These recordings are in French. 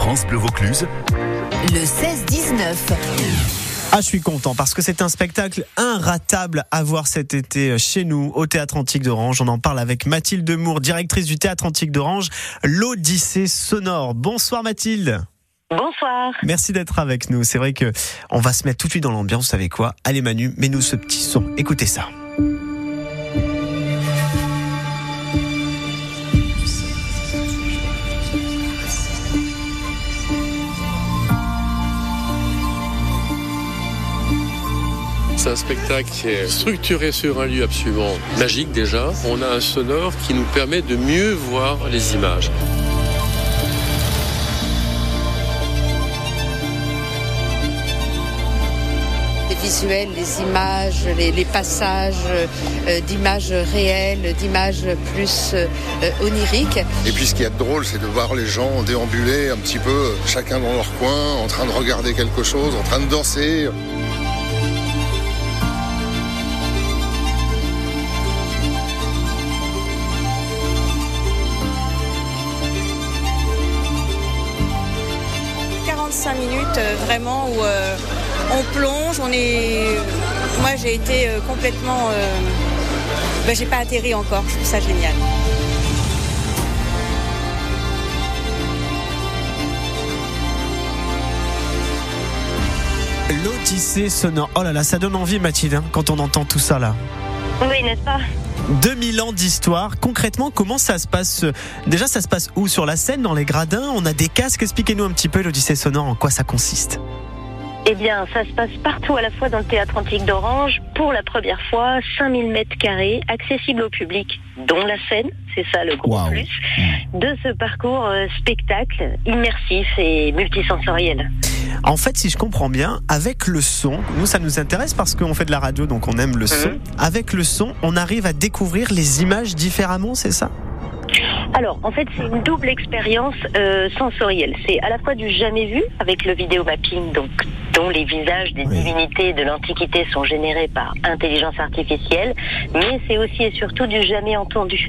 France Bleu Vaucluse. Le 16-19. Ah, je suis content parce que c'est un spectacle inratable à voir cet été chez nous au Théâtre Antique d'Orange. On en parle avec Mathilde Moore, directrice du Théâtre Antique d'Orange, l'Odyssée sonore. Bonsoir Mathilde. Bonsoir. Merci d'être avec nous. C'est vrai que on va se mettre tout de suite dans l'ambiance. Vous savez quoi? Allez Manu, mets-nous ce petit son. Écoutez ça. Un spectacle qui est structuré sur un lieu absolument magique déjà. On a un sonore qui nous permet de mieux voir les images. les visuels, les images, les, les passages euh, d'images réelles, d'images plus euh, oniriques. Et puis ce qui est drôle, c'est de voir les gens déambuler un petit peu, chacun dans leur coin, en train de regarder quelque chose, en train de danser. Minutes euh, vraiment où euh, on plonge, on est. Moi j'ai été euh, complètement. Ben, j'ai pas atterri encore, je trouve ça génial. L'Odyssée sonore. Oh là là, ça donne envie Mathilde hein, quand on entend tout ça là. Oui, n'est-ce pas? 2000 ans d'histoire. Concrètement, comment ça se passe Déjà, ça se passe où Sur la scène, dans les gradins? On a des casques. Expliquez-nous un petit peu l'Odyssée sonore, en quoi ça consiste. Eh bien, ça se passe partout à la fois dans le théâtre antique d'Orange, pour la première fois, 5000 mètres carrés, accessible au public, dont la scène, c'est ça le gros plus, de ce parcours euh, spectacle immersif et multisensoriel. En fait, si je comprends bien, avec le son, nous ça nous intéresse parce qu'on fait de la radio, donc on aime le son. Mhm. Avec le son, on arrive à découvrir les images différemment, c'est ça? Alors, en fait, c'est une double expérience euh, sensorielle. C'est à la fois du jamais vu avec le vidéo mapping, donc dont les visages des Oui. divinités de l'Antiquité sont générés par intelligence artificielle, mais c'est aussi et surtout du jamais entendu.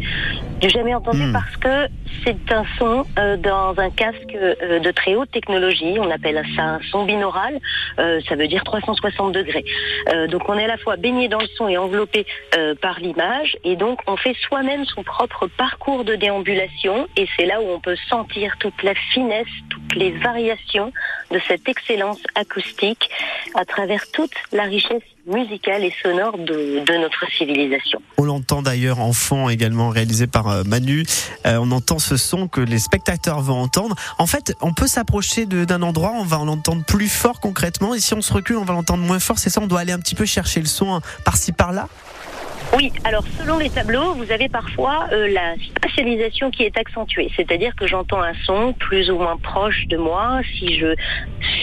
Du jamais entendu Hmm. parce que c'est un son euh, dans un casque euh, de très haute technologie. On appelle ça un son binaural. Euh, ça veut dire 360 degrés. Euh, donc on est à la fois baigné dans le son et enveloppé euh, par l'image, et donc on fait soi-même son propre parcours de déambulation, et c'est là où on peut sentir toute la finesse, toutes les variations de cette excellence acoustique à travers toute la richesse musicale et sonore de, notre civilisation. On l'entend d'ailleurs en fond également réalisé par euh, Manu. Euh, on entend ce son que les spectateurs vont entendre. En fait, on peut s'approcher d'un endroit, on va l'entendre plus fort concrètement, et si on se recule, on va l'entendre moins fort. C'est ça, on doit aller un petit peu chercher le son hein, par-ci par-là. Oui, alors selon les tableaux, vous avez parfois euh, la spatialisation qui est accentuée, c'est-à-dire que j'entends un son plus ou moins proche de moi. Si je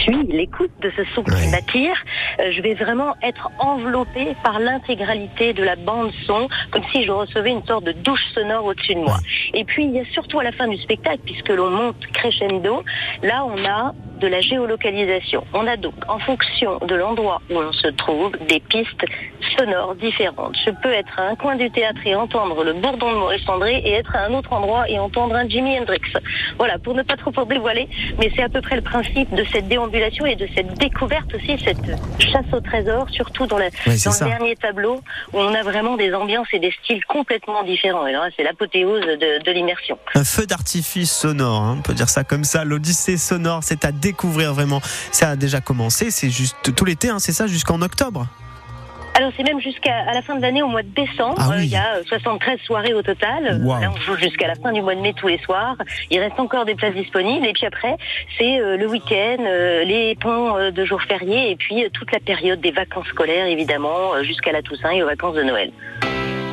suis l'écoute de ce son qui m'attire, euh, je vais vraiment être enveloppée par l'intégralité de la bande son, comme si je recevais une sorte de douche sonore au-dessus de moi. Et puis il y a surtout à la fin du spectacle, puisque l'on monte crescendo, là on a de la géolocalisation. On a donc, en fonction de l'endroit où on se trouve, des pistes sonores différentes. Je peux être à un coin du théâtre et entendre le bourdon de Maurice André et être à un autre endroit et entendre un Jimi Hendrix. Voilà, pour ne pas trop en dévoiler, mais c'est à peu près le principe de cette déambulation et de cette découverte aussi, cette chasse au trésor, surtout dans, la, Oui, c'est dans ça. le dernier tableau, où on a vraiment des ambiances et des styles complètement différents. Et là, c'est l'apothéose de, de l'immersion. Un feu d'artifice sonore, hein, on peut dire ça comme ça. L'Odyssée sonore, c'est à découvrir vraiment. Ça a déjà commencé, c'est juste tout l'été, hein, c'est ça, jusqu'en octobre. Alors c'est même jusqu'à la fin de l'année, au mois de décembre, Ah Euh, oui. il y a euh, 73 soirées au total. Wow. Là on joue jusqu'à la fin du mois de mai tous les soirs. Il reste encore des places disponibles et puis après c'est euh, le week-end, euh, les ponts euh, de jours fériés et puis euh, toute la période des vacances scolaires évidemment euh, jusqu'à la Toussaint et aux vacances de Noël.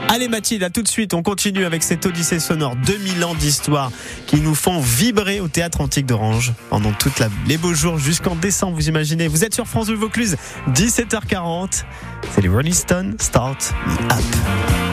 Allez Mathilde, à tout de suite. On continue avec cette Odyssée sonore. 2000 ans d'histoire qui nous font vibrer au Théâtre Antique d'Orange pendant toute la, les beaux jours jusqu'en décembre, vous imaginez. Vous êtes sur France Bleu Vaucluse, 17h40. C'est les Rolling Stones, Start Me Up.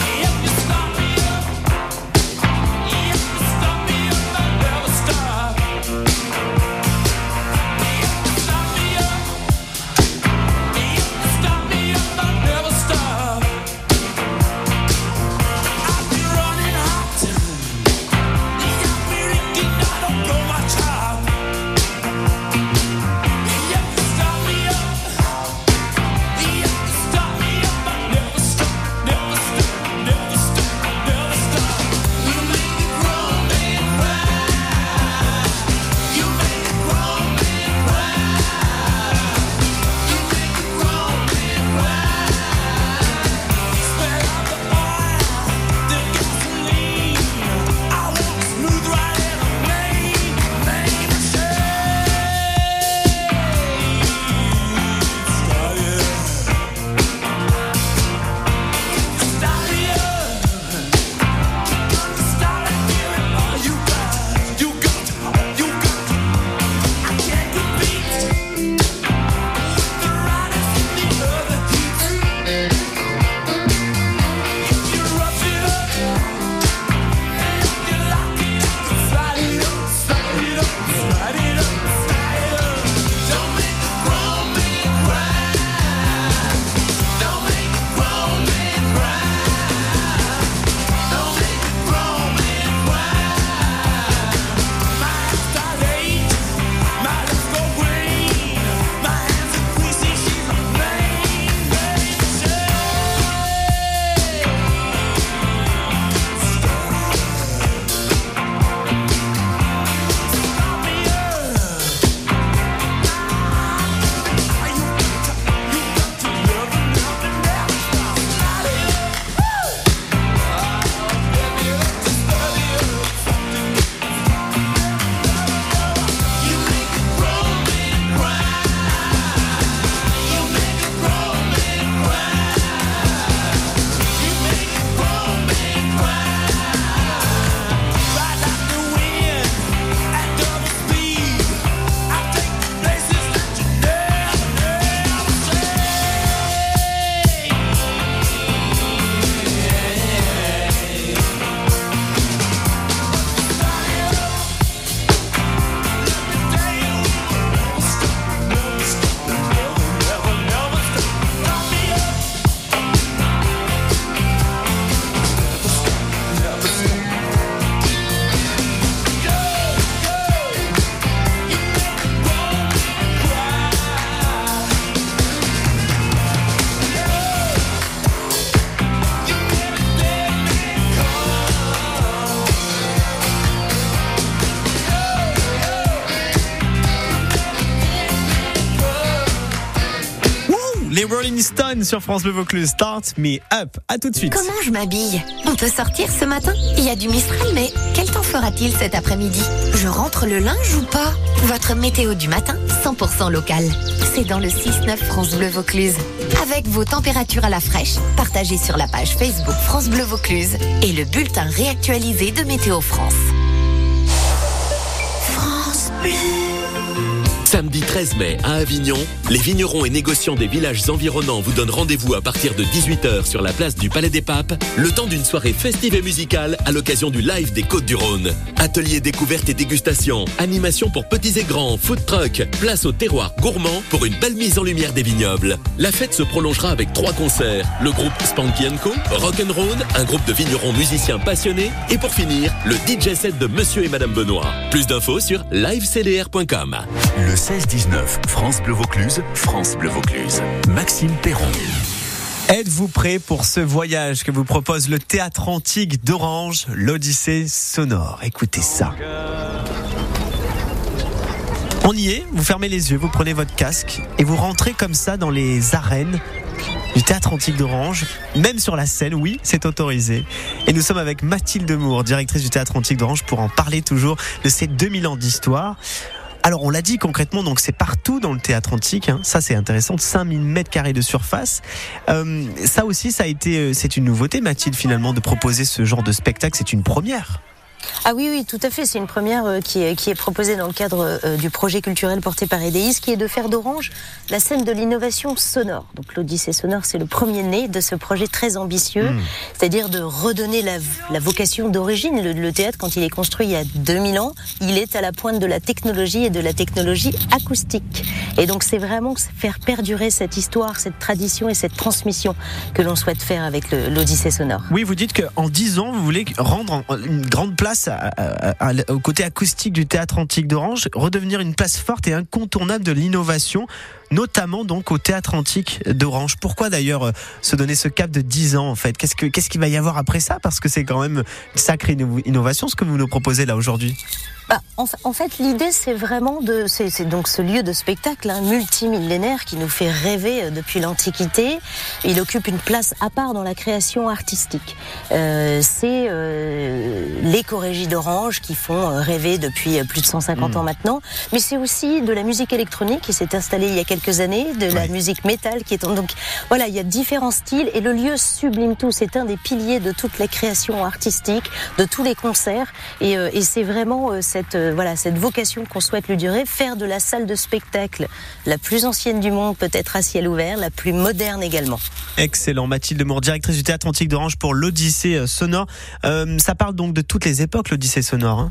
Les Rolling Stones sur France Bleu Vaucluse. Start me up. À tout de suite. Comment je m'habille? On peut sortir ce matin? Il y a du Mistral, mais quel temps fera-t-il cet après-midi? Je rentre le linge ou pas? Votre météo du matin, 100% local. C'est dans le 6-9 France Bleu Vaucluse. Avec vos températures à la fraîche, partagées sur la page Facebook France Bleu Vaucluse et le bulletin réactualisé de Météo France. France Bleu. Samedi 13 mai à Avignon, les vignerons et négociants des villages environnants vous donnent rendez-vous à partir de 18h sur la place du Palais des Papes, le temps d'une soirée festive et musicale à l'occasion du live des Côtes-du-Rhône. Atelier découverte et dégustation, animation pour petits et grands, food truck, place au terroir gourmand pour une belle mise en lumière des vignobles. La fête se prolongera avec trois concerts, le groupe Spanky Co, un groupe de vignerons musiciens passionnés et pour finir, le DJ set de Monsieur et Madame Benoît. Plus d'infos sur livecdr.com. 16-19, France Bleu Vaucluse, France Bleu Vaucluse. Maxime Perron. Êtes-vous prêt pour ce voyage que vous propose le théâtre antique d'Orange, l'Odyssée sonore? Écoutez ça. On y est, vous fermez les yeux, vous prenez votre casque et vous rentrez comme ça dans les arènes du théâtre antique d'Orange, même sur la scène, oui, c'est autorisé. Et nous sommes avec Mathilde Moore, directrice du théâtre antique d'Orange, pour en parler toujours de ces 2000 ans d'histoire. Alors on l'a dit concrètement, donc c'est partout dans le théâtre antique. Hein. Ça c'est intéressant, 5000 mètres carrés de surface. Euh, ça aussi, ça a été, euh, c'est une nouveauté, Mathilde, finalement, de proposer ce genre de spectacle. C'est une première. Ah oui, oui, tout à fait. C'est une première euh, qui, est, qui est proposée dans le cadre euh, du projet culturel porté par EDIS, qui est de faire d'Orange la scène de l'innovation sonore. Donc l'Odyssée sonore, c'est le premier né de ce projet très ambitieux, Mmh. c'est-à-dire de redonner la, la vocation d'origine. Le, le théâtre, quand il est construit il y a 2000 ans, il est à la pointe de la technologie et de la technologie acoustique. Et donc c'est vraiment faire perdurer cette histoire, cette tradition et cette transmission que l'on souhaite faire avec l'Odyssée sonore. Oui, vous dites qu'en 10 ans, vous voulez rendre en- une grande place au côté acoustique du théâtre antique d'Orange, redevenir une place forte et incontournable de l'innovation, notamment donc au théâtre antique d'Orange. Pourquoi d'ailleurs euh, se donner ce cap de 10 ans en fait? Qu'est-ce que qu'est-ce qu'il va y avoir après ça? Parce que c'est quand même une sacrée inno- innovation ce que vous nous proposez là aujourd'hui. Bah, en, fa- en fait, l'idée, c'est vraiment de, c'est donc ce lieu de spectacle hein, multimillénaire qui nous fait rêver euh, depuis l'Antiquité. Il occupe une place à part dans la création artistique. Euh, c'est les chorégies d'Orange qui font euh, rêver depuis euh, plus de 150 ans maintenant. Mais c'est aussi de la musique électronique qui s'est installée il y a quelques années, de la musique métal qui est en, donc voilà, il y a différents styles et le lieu sublime tout. C'est un des piliers de toute la création artistique, de tous les concerts et, euh, et c'est vraiment euh, cette euh, voilà cette vocation qu'on souhaite lui durer, faire de la salle de spectacle la plus ancienne du monde, peut-être à ciel ouvert, la plus moderne également. Excellent, Mathilde Moore, directrice du théâtre antique d'Orange pour l'Odyssée sonore. Ça parle donc de les époques, l'Odyssée sonore. hein.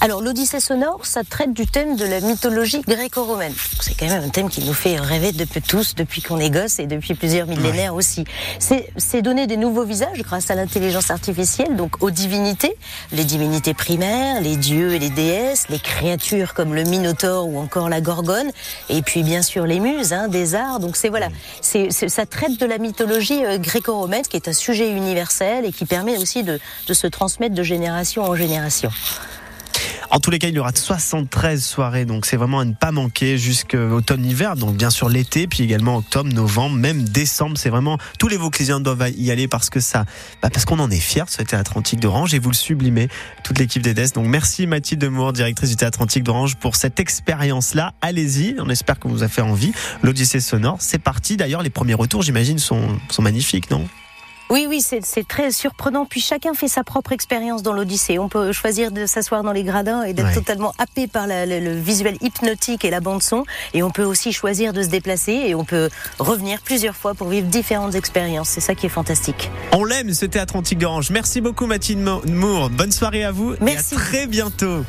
Alors l'Odyssée sonore, ça traite du thème de la mythologie gréco-romaine. C'est quand même un thème qui nous fait rêver depuis tous, depuis qu'on est gosse et depuis plusieurs millénaires aussi. C'est c'est donner des nouveaux visages grâce à l'intelligence artificielle, donc aux divinités, les divinités primaires, les dieux et les déesses, les créatures comme le Minotaure ou encore la Gorgone, et puis bien sûr les muses hein, des arts. Donc c'est voilà, c'est c'est- ça traite de la mythologie euh, gréco-romaine qui est un sujet universel et qui permet aussi de, de se transmettre de génération en génération. En tous les cas, il y aura 73 soirées, donc c'est vraiment à ne pas manquer jusqu'automne-hiver. Donc bien sûr l'été, puis également octobre, novembre, même décembre. C'est vraiment tous les Vauclusiens doivent y aller parce que ça, bah, parce qu'on en est fiers ce théâtre antique d'Orange et vous le sublimez toute l'équipe d'EDES. Donc merci Mathilde Moore, directrice du théâtre antique d'Orange, pour cette expérience-là. Allez-y, on espère que vous a fait envie. L'Odyssée sonore, c'est parti. D'ailleurs, les premiers retours, j'imagine, sont, sont magnifiques, non? Oui, oui, c'est très surprenant. Puis chacun fait sa propre expérience dans l'Odyssée. On peut choisir de s'asseoir dans les gradins et d'être Ouais. totalement happé par la- le, le visuel hypnotique et la bande son. Et on peut aussi choisir de se déplacer et on peut revenir plusieurs fois pour vivre différentes expériences. C'est ça qui est fantastique. On l'aime, ce théâtre antique d'Orange. Merci beaucoup Mathilde Mo- Moore. Bonne soirée à vous Merci. et à très bientôt.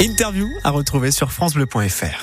Interview à retrouver sur francebleu.fr.